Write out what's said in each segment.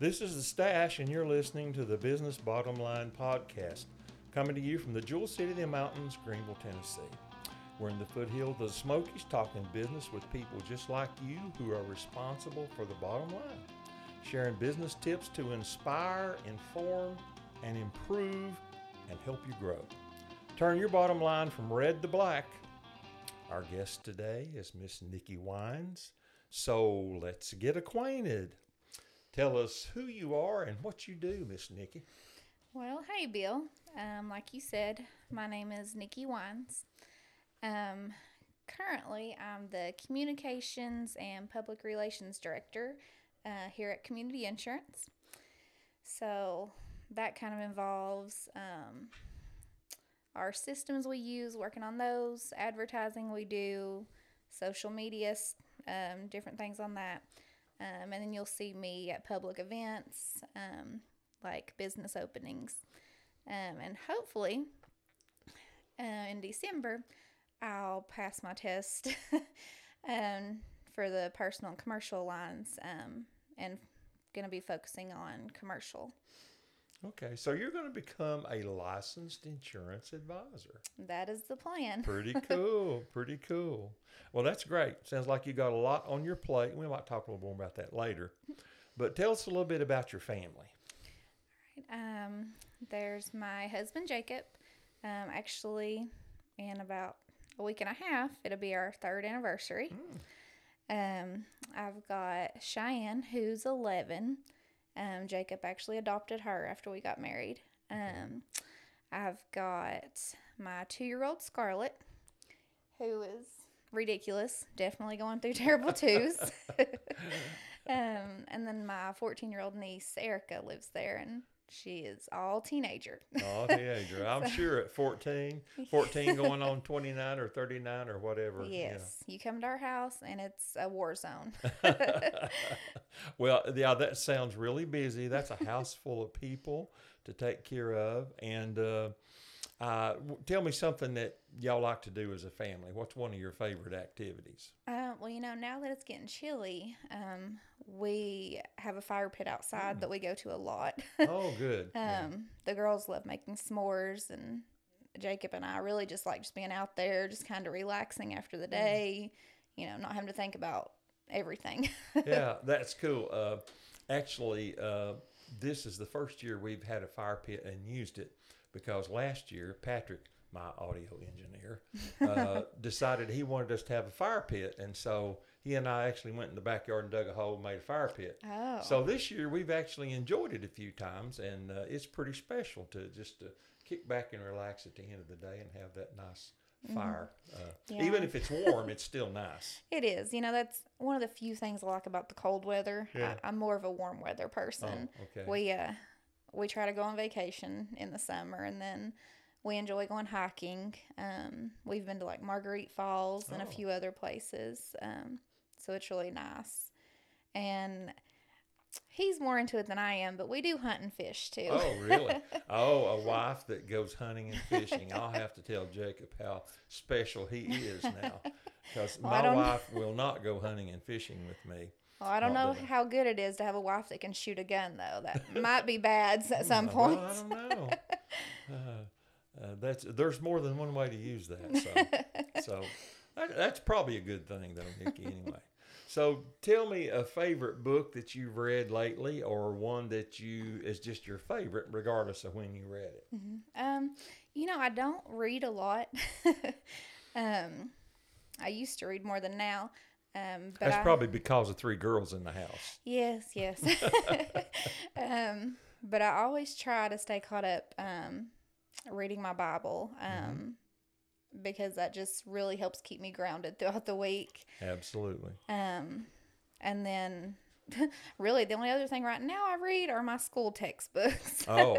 This is the Stash, and you're listening to the Business Bottom Line podcast, coming to you from the Jewel City of the Mountains, Greeneville, Tennessee. We're in the foothills of the Smokies talking business with people just like you who are responsible for the bottom line, sharing business tips to inspire, inform, and improve and help you grow. Turn your bottom line from red to black. Our guest today is Miss Nikki Wines. So let's get acquainted. Tell us who you are and what you do, Miss Nikki. Well, hey, Bill. Um, like you said, my name is Nikki Wines. Um, currently, I'm the Communications and Public Relations Director uh, here at Community Insurance. So that kind of involves um, our systems we use, working on those, advertising we do, social media, um, different things on that. Um, and then you'll see me at public events, um, like business openings. Um, and hopefully, uh, in December, I'll pass my test um, for the personal and commercial lines um, and going to be focusing on commercial. Okay, so you're going to become a licensed insurance advisor. That is the plan. Pretty cool. pretty cool. Well, that's great. Sounds like you got a lot on your plate. We might talk a little more about that later. But tell us a little bit about your family. Um, there's my husband Jacob. Um, actually, in about a week and a half, it'll be our third anniversary. Mm. Um, I've got Cheyenne, who's 11. Um, Jacob actually adopted her after we got married. Um, I've got my two year old Scarlett, who is ridiculous, definitely going through terrible twos. um, and then my 14 year old niece, Erica, lives there, and she is all teenager. all teenager. I'm so, sure at 14, 14 going on 29 or 39 or whatever. Yes. You, you come to our house and it's a war zone. well, yeah, that sounds really busy. That's a house full of people to take care of. And uh, uh, tell me something that y'all like to do as a family. What's one of your favorite activities? Uh, well, you know, now that it's getting chilly, um, we have a fire pit outside mm. that we go to a lot. oh, good. um, yeah. The girls love making s'mores, and Jacob and I really just like just being out there, just kind of relaxing after the mm. day. Mm. You know, not having to think about everything. yeah, that's cool. Uh, actually, uh, this is the first year we've had a fire pit and used it because last year Patrick, my audio engineer, uh, decided he wanted us to have a fire pit, and so he and I actually went in the backyard and dug a hole and made a fire pit. Oh. So this year we've actually enjoyed it a few times, and uh, it's pretty special to just to kick back and relax at the end of the day and have that nice mm-hmm. fire. Uh, yeah. Even if it's warm, it's still nice. It is. You know, that's one of the few things I like about the cold weather. Yeah. I, am more of a warm weather person. Oh, okay. We uh, we try to go on vacation in the summer and then we enjoy going hiking. Um, we've been to like Margarette Falls and oh. a few other places. Um, so it's really nice. And he's more into it than I am, but we do hunt and fish too. Oh, really? oh, a wife that goes hunting and fishing. I'll have to tell Jacob how special he is now because well, my wife will not go hunting and fishing with me. Well, I don't know how good it is to have a wife that can shoot a gun, though. That might be bad at some point. Well, I don't know. Uh, uh, that's there's more than one way to use that. So, so that, that's probably a good thing, though, Nikki. Anyway. So tell me a favorite book that you've read lately, or one that you is just your favorite, regardless of when you read it. Mm-hmm. Um, you know, I don't read a lot. um, I used to read more than now. Um, That's I, probably because of three girls in the house. Yes, yes. um, but I always try to stay caught up um, reading my Bible mm-hmm. Um, because that just really helps keep me grounded throughout the week. Absolutely. Um, and then really the only other thing right now I read are my school textbooks. oh,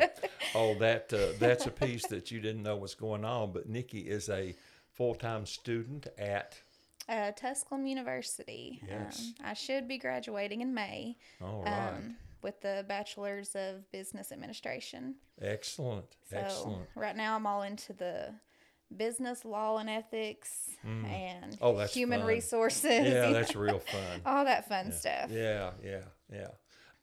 oh, that uh, that's a piece that you didn't know was going on. But Nikki is a full time student at uh, Tusculum University. Yes. Um, I should be graduating in May. All right. Um, with the Bachelor's of Business Administration. Excellent. So Excellent. Right now, I'm all into the business law and ethics mm. and oh, that's human fun. resources. Yeah, that's real fun. all that fun yeah. stuff. Yeah, yeah, yeah.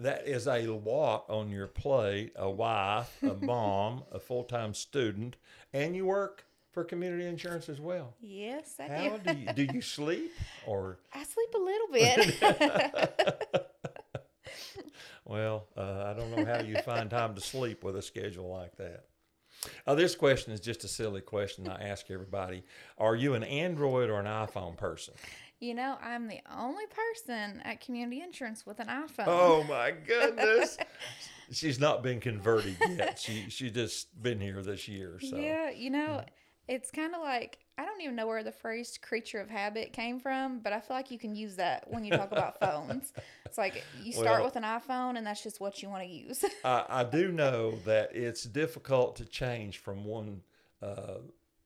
that is a lot on your plate. A wife, a mom, a full time student, and you work for community insurance as well. Yes, I How do. do you do you sleep or I sleep a little bit. well, uh, I don't know how you find time to sleep with a schedule like that. Uh, this question is just a silly question I ask everybody. Are you an Android or an iPhone person? you know, I'm the only person at Community Insurance with an iPhone. Oh my goodness. She's not been converted yet. She she just been here this year. So Yeah, you know, it's kind of like I don't even know where the phrase "creature of habit" came from, but I feel like you can use that when you talk about phones. It's like you start Well- with an iPhone, and that's just what you want to use. I, I do know that it's difficult to change from one uh,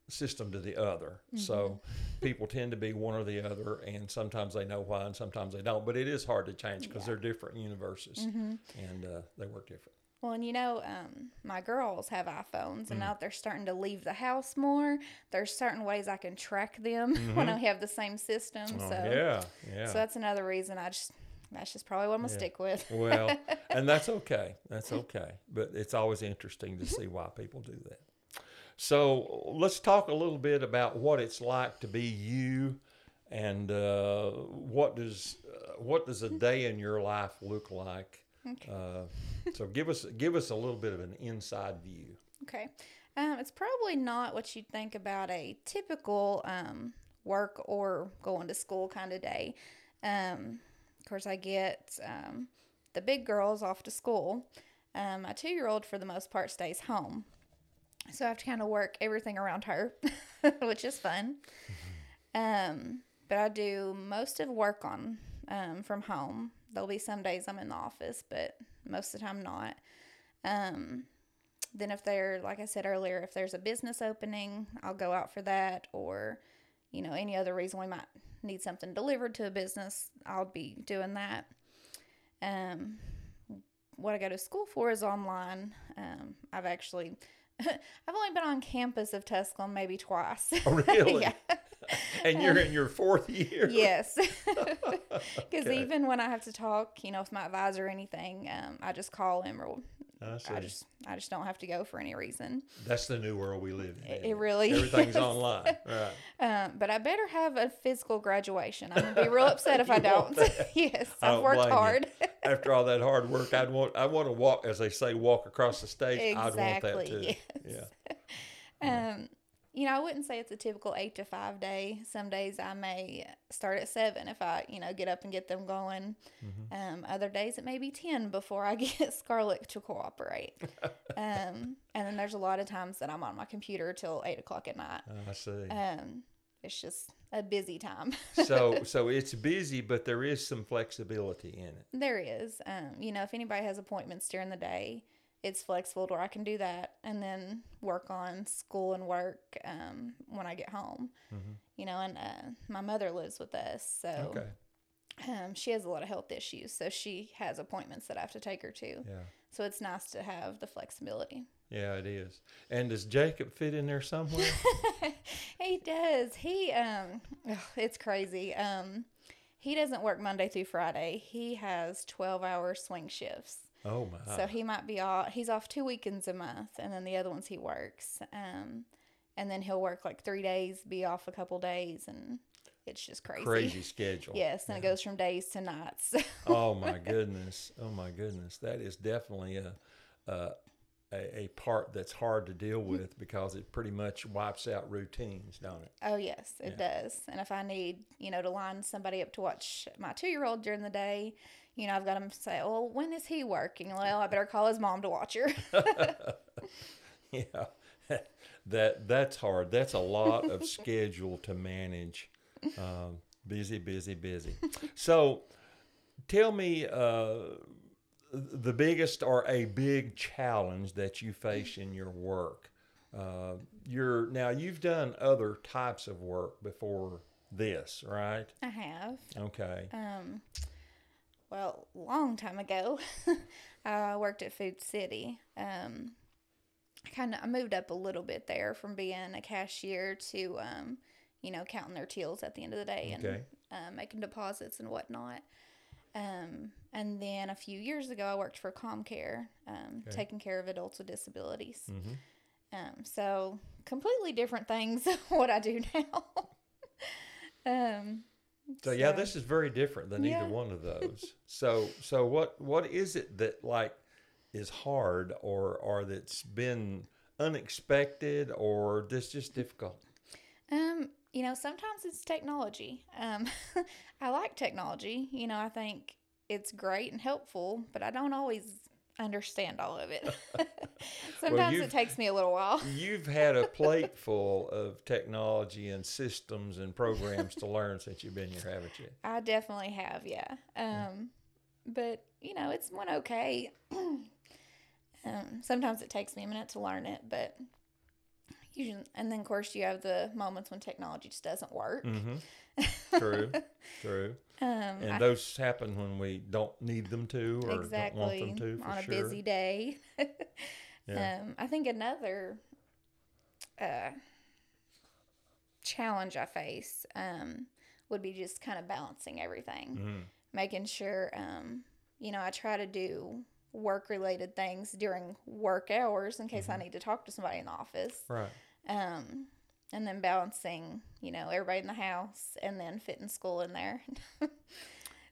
system to the other. So people tend to be one or the other, and sometimes they know why, and sometimes they don't. But it is hard to change because they're different universes, and uh, they work different. Well, and you know, um, my girls have iPhones, Mm. and now they're starting to leave the house more. There's certain ways I can track them when I have the same system. Mm-hmm. Oh, so, yeah, yeah. so that's another reason I just that's just probably what I'm gonna Yeah. stick with. well, and that's okay. That's okay. But it's always interesting to see why people do that. So let's talk a little bit about what it's like to be you, and uh, what does uh, what does a day in your life look like. Uh, so give us give us a little bit of an inside view. Okay. Um, it's probably not what you'd think about a typical um, work or going to school kind of day. Um, of course, I get um, the big girls off to school. Um, my two year old, for the most part, stays home. So I have to kind of work everything around her, which is fun. Um, but I do most of work on um, from home. There'll be some days I'm in the office, but most of the time not. Um, then if they're like I said earlier, if there's a business opening, I'll go out for that or you know, any other reason we might need something delivered to a business, I'll be doing that. Um what I go to school for is online. Um I've actually I've only been on campus of Tusculum maybe twice. Oh, really? yeah. And you're in your fourth year. Yes. Because Okay. even when I have to talk, you know, with my advisor or anything, um, I just call him or I. I just I just don't have to go for any reason. That's the new world we live in. It- it really Everything's is. online. Right. Um, but I better have a physical graduation. I'm gonna be real upset if I don't. yes, I I've worked hard. after all that hard work, I'd want I want to walk, as they say, walk across the stage. I'd want that Exactly, too. yes. Yeah. Um, you know, I wouldn't say it's a typical eight to five day. Some days I may start at seven if I, you know, get up and get them going. Mm-hmm. Um, other days it may be ten before I get Scarlett to cooperate. um, and then there's a lot of times that I'm on my computer till eight o'clock at night. I see. Um, it's just a busy time. so so it's busy, but there is some flexibility in it. There is. Um, you know, if anybody has appointments during the day, it's flexible to where I can do that and then work on school and work um, when I get home. You know, and uh, my mother lives with us, so Okay. um, she has a lot of health issues, so she has appointments that I have to take her to. Yeah. So it's nice to have the flexibility. Yeah, it is. And does Jacob fit in there somewhere? he does. He um, ugh, it's crazy. Um, he doesn't work Monday through Friday. He has twelve hour swing shifts. Oh my. So he might be off. He's off two weekends a month, and then the other ones he works. Um, and then he'll work like three days, be off a couple days, and it's just crazy. Crazy schedule. Yes, and it goes from days to nights. oh my goodness. Oh my goodness. That is definitely a, a a a part that's hard to deal with because it pretty much wipes out routines, don't it? oh yes, it does. And if I need, you know, to line somebody up to watch my two-year-old during the day, you know, I've got to say, well, when is he working? Well, I better call his mom to watch her. Yeah. that that's hard. That's a lot of schedule to manage. Um, busy, busy, busy. So, tell me uh, the biggest or a big challenge that you face in your work. Uh, you're now you've done other types of work before this, right? I have. Okay. Um, well, long time ago, I worked at Food City. Um, I kind of I moved up a little bit there from being a cashier to, um, you know, counting their teals at the end of the day and Okay. uh, making deposits and whatnot. Um, and then a few years ago, I worked for ComCare, um, Okay. taking care of adults with disabilities. Mm-hmm. Um, so completely different things what I do now. um, So yeah, this is very different than Yeah. either one of those. so so what what is it that like is hard or or that's been unexpected or that's just difficult? Um, you know, sometimes it's technology. Um, I like technology. You know, I think it's great and helpful, but I don't always understand all of it. sometimes you've- it takes me a little while. You've had a plate full of technology and systems and programs to learn since you've been here, haven't you? I definitely have, yeah. Um, but you know, it's one okay. um, sometimes it takes me a minute to learn it, but usually, and then of course you have the moments when technology just doesn't work. Mm-hmm. True, true. Um, And I- those happen when we don't need them to or exactly don't want them to. For on a sure. busy day. Yeah. Um, I think another uh, challenge I face um, would be just kind of balancing everything, Mhm. making sure, um, you know, I try to do work related things during work hours in case I Mm-hmm. need to talk to somebody in the office. Right. Um, and then balancing, you know, everybody in the house and then fitting school in there.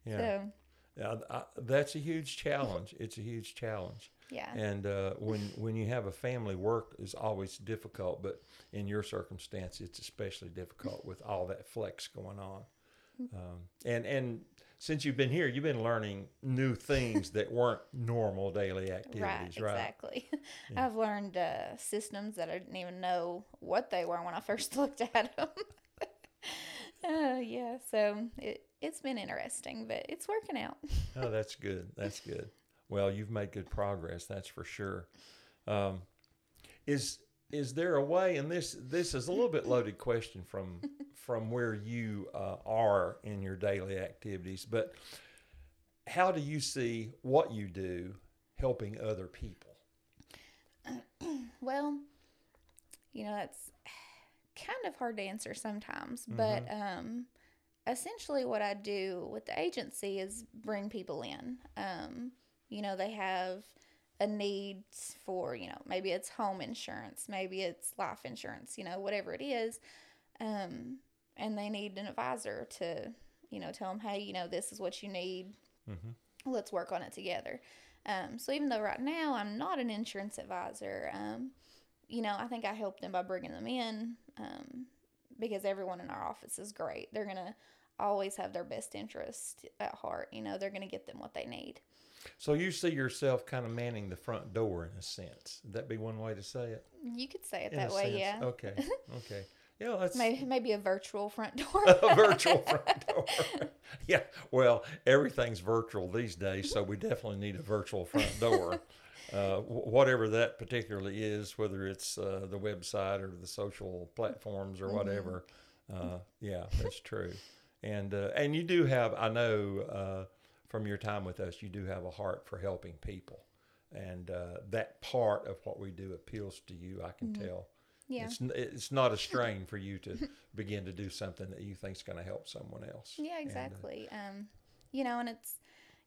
Yeah. So, Yeah, I, that's a huge challenge. It's a huge challenge. yeah. And uh, when when you have a family, work is always difficult. But in your circumstance, it's especially difficult with all that flex going on. Um, and and since you've been here, you've been learning new things that weren't normal daily activities, right? exactly. I've learned uh, systems that I didn't even know what they were when I first looked at them. uh, yeah, so it, it's been interesting, but it's working out. Oh, that's good. That's good. Well, you've made good progress. That's for sure. Um, is is there a way? And this this is a little bit loaded question from from where you uh, are in your daily activities, but how do you see what you do helping other people? Well, you know, that's kind of hard to answer sometimes, but um, essentially what I do with the agency is bring people in. Um, you know, they have a need for, you know, maybe it's home insurance, maybe it's life insurance, you know, whatever it is. Um, and they need an advisor to, you know, tell them, hey, you know, this is what you need. Let's work on it together. Um, so even though right now I'm not an insurance advisor, um, you know, I think I help them by bringing them in um, because everyone in our office is great. They're gonna always have their best interest at heart. You know, they're gonna get them what they need. So you see yourself kind of manning the front door in a sense. Would that be one way to say it? You could say it In that way, sense. yeah. Okay. Okay. Yeah, that's Maybe maybe a virtual front door. a virtual front door. yeah, well, everything's virtual these days, so we definitely need a virtual front door. Uh, whatever that particularly is, whether it's uh, the website or the social platforms or whatever. Uh, yeah, that's true. And uh, and you do have, I know uh, from your time with us, you do have a heart for helping people, and uh, that part of what we do appeals to you. I can tell. yeah. It's it's not a strain for you to begin to do something that you think is going to help someone else. Yeah, And, uh, exactly. um, you know, and it's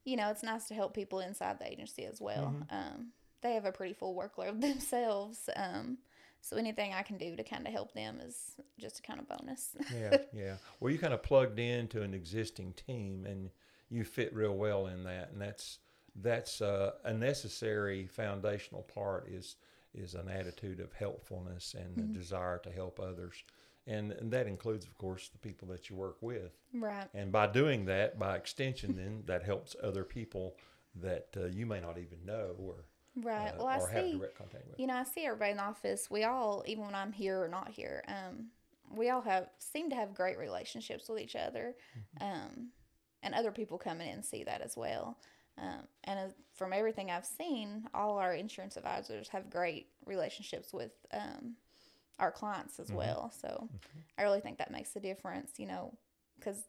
you know, it's nice to help people inside the agency as well. Mm-hmm. Um, they have a pretty full workload themselves. Um, so anything I can do to kind of help them is just a kind of bonus. yeah, yeah. Well, you kind of plugged into an existing team, and you fit real well in that, and that's that's uh, a necessary foundational part is is an attitude of helpfulness and Mm-hmm. a desire to help others, and, and that includes, of course, the people that you work with. right. And by doing that, by extension, then that helps other people that uh, you may not even know or Right. uh, well, I have see. direct contact with. You know, I see everybody in the office. We all, even when I'm here or not here, um, we all have seem to have great relationships with each other, um, and other people come in and see that as well. Um, and as, from everything I've seen, all our insurance advisors have great relationships with um, our clients as well. So I really think that makes a difference. You know, because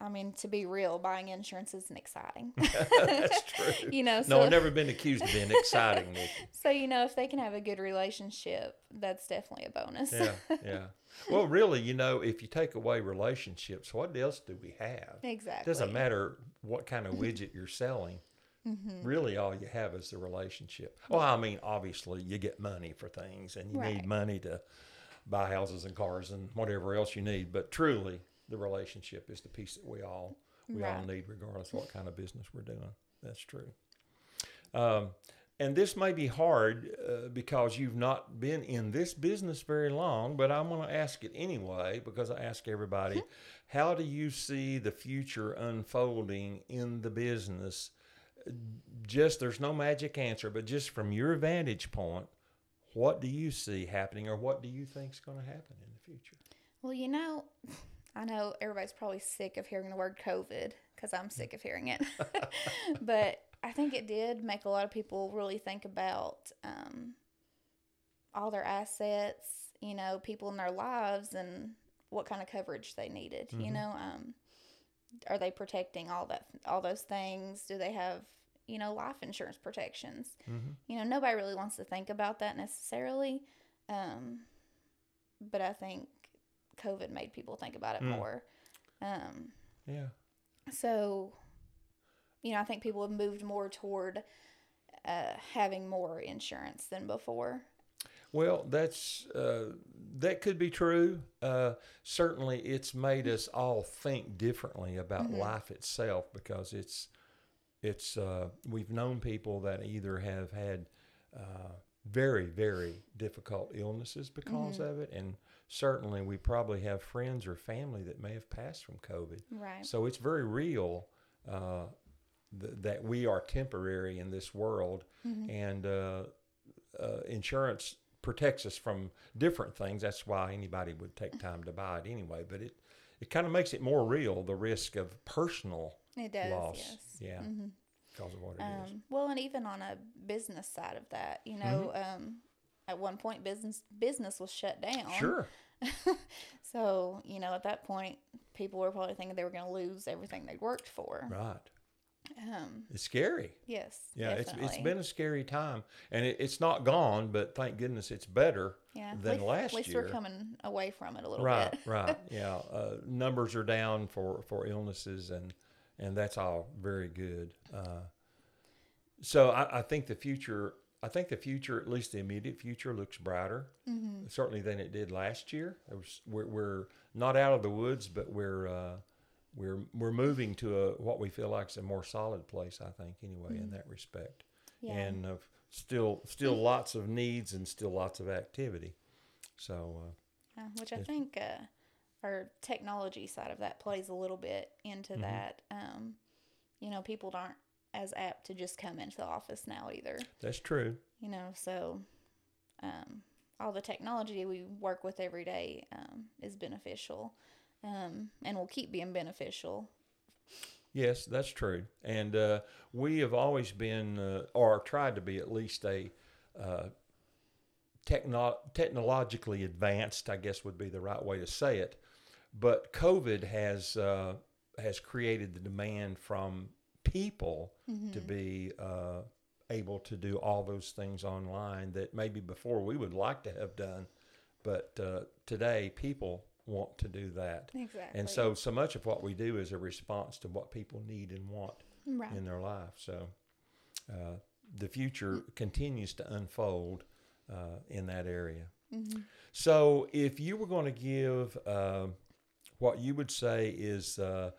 I mean, to be real, buying insurance isn't exciting. That's true. you know, no, I've never been accused of being exciting, Nikki. so you know, if they can have a good relationship, that's definitely a bonus. Yeah, yeah. Well, really, you know, if you take away relationships, what else do we have? exactly. Doesn't matter what kind of widget you're selling. Mm-hmm. Really, all you have is the relationship. Well, I mean, obviously, you get money for things, and you need money to buy houses and cars and whatever else you need. But truly, the relationship is the piece that we all we all Right. need, regardless of what kind of business we're doing. That's true. Um, and this may be hard uh, because you've not been in this business very long, but I'm going to ask it anyway because I ask everybody, how do you see the future unfolding in the business? Just there's no magic answer, but just from your vantage point, what do you see happening, or what do you think is going to happen in the future? Well, you know, I know everybody's probably sick of hearing the word COVID because I'm sick of hearing it. but I think it did make a lot of people really think about um, all their assets, you know, people in their lives and what kind of coverage they needed. You Mhm. know, um, are they protecting all that, all those things? Do they have, you know, life insurance protections? Mm-hmm. you know nobody really wants to think about that necessarily um, but i think covid made people think about it Mm. more um, Yeah. so you know i think people have moved more toward uh, having more insurance than before Well, that's uh, that could be true. Uh, certainly, it's made us all think differently about Mhm. life itself because it's it's uh, we've known people that either have had uh, very very difficult illnesses because Mhm. of it, and certainly we probably have friends or family that may have passed from COVID. right So it's very real uh, th- that we are temporary in this world, Mhm. and uh, uh, insurance protects us from different things. That's why anybody would take time to buy it anyway. But it it kind of makes it more real the risk of personal it does loss. yes Yeah, hmm because of what it is. um, well and even on a business side of that you know um, at one point business business was shut down Sure. so, you know, at that point, people were probably thinking they were going to lose everything they'd worked for. Right. Um, It's scary. yes. Yeah, it's it's been a scary time, and it, it's not gone. But thank goodness it's better yeah, than least, last At least year. we're coming away from it a little right, bit. right. Yeah, uh, numbers are down for for illnesses, and and that's all very good. Uh, so I, I think the future. I think the future, at least the immediate future, looks brighter hmm certainly than it did last year. Was, we're, we're not out of the woods, but we're uh, we're we're moving to a what we feel like is a more solid place. I think anyway in that respect, Yeah. and uh, still still lots of needs and still lots of activity. So uh, which I think uh, our technology side of that plays a little bit into Mhm. that. Um, you know, people aren't as apt to just come into the office now either. that's true. You know, so um, all the technology we work with every day um, is beneficial um, and will keep being beneficial. Yes, that's true. And uh, we have always been, uh, or tried to be at least a uh, techno- technologically advanced, I guess would be the right way to say it. But COVID has uh, has created the demand from people to Mhm. be uh, able to do all those things online that maybe before we would like to have done, but uh, today people want to do that. Exactly. And so, so much of what we do is a response to what people need and want right. in their life. So, uh, the future continues to unfold uh, in that area. hmm So, if you were going to give uh, what you would say is uh,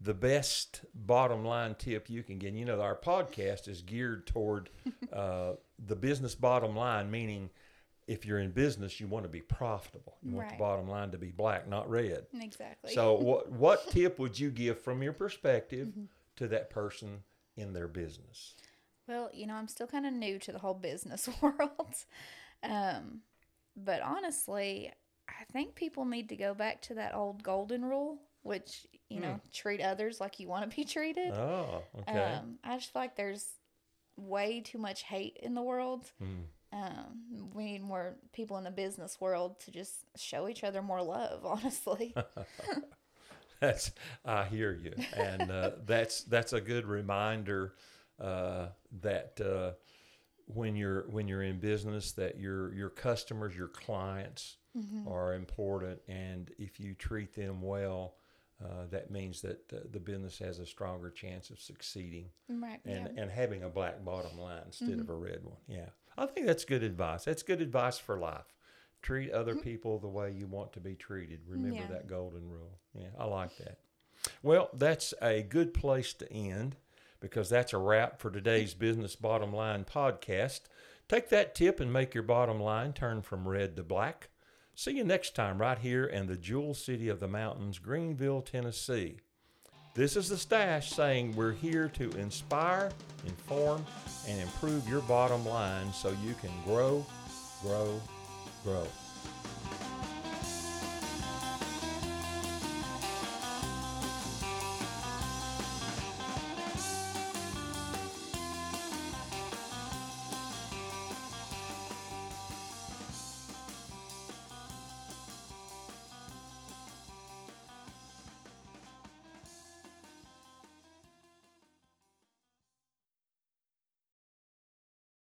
the best bottom line tip you can get, you know, our podcast is geared toward uh, the business bottom line, meaning if you're in business, you want to be profitable. You want the bottom line to be black, not red. Exactly. So, what what tip would you give from your perspective Mm-hmm. to that person in their business? Well, you know, I'm still kind of new to the whole business world. Um, but honestly, I think people need to go back to that old golden rule, which, you know, treat others like you want to be treated. Oh, okay. Um, I just feel like there's way too much hate in the world. Hmm. Um, we need more people in the business world to just show each other more love, honestly. that's I hear you, and uh, that's that's a good reminder uh, that uh, when you're when you're in business, that your your customers, your clients Mm-hmm. are important, and if you treat them well, uh, that means that uh, the business has a stronger chance of succeeding Right. and, yeah. Mm-hmm. and having a black bottom line instead of a red one. Yeah, I think that's good advice. That's good advice for life. Treat other people the way you want to be treated. Remember Mm-hmm. Yeah. that golden rule. Yeah, I like that. Well, that's a good place to end because that's a wrap for today's Business Bottom Line podcast. Take that tip and make your bottom line turn from red to black. See you next time right here in the jewel city of the mountains, Greeneville, Tennessee. This is the Stash saying we're here to inspire, inform, and improve your bottom line so you can grow, grow, grow.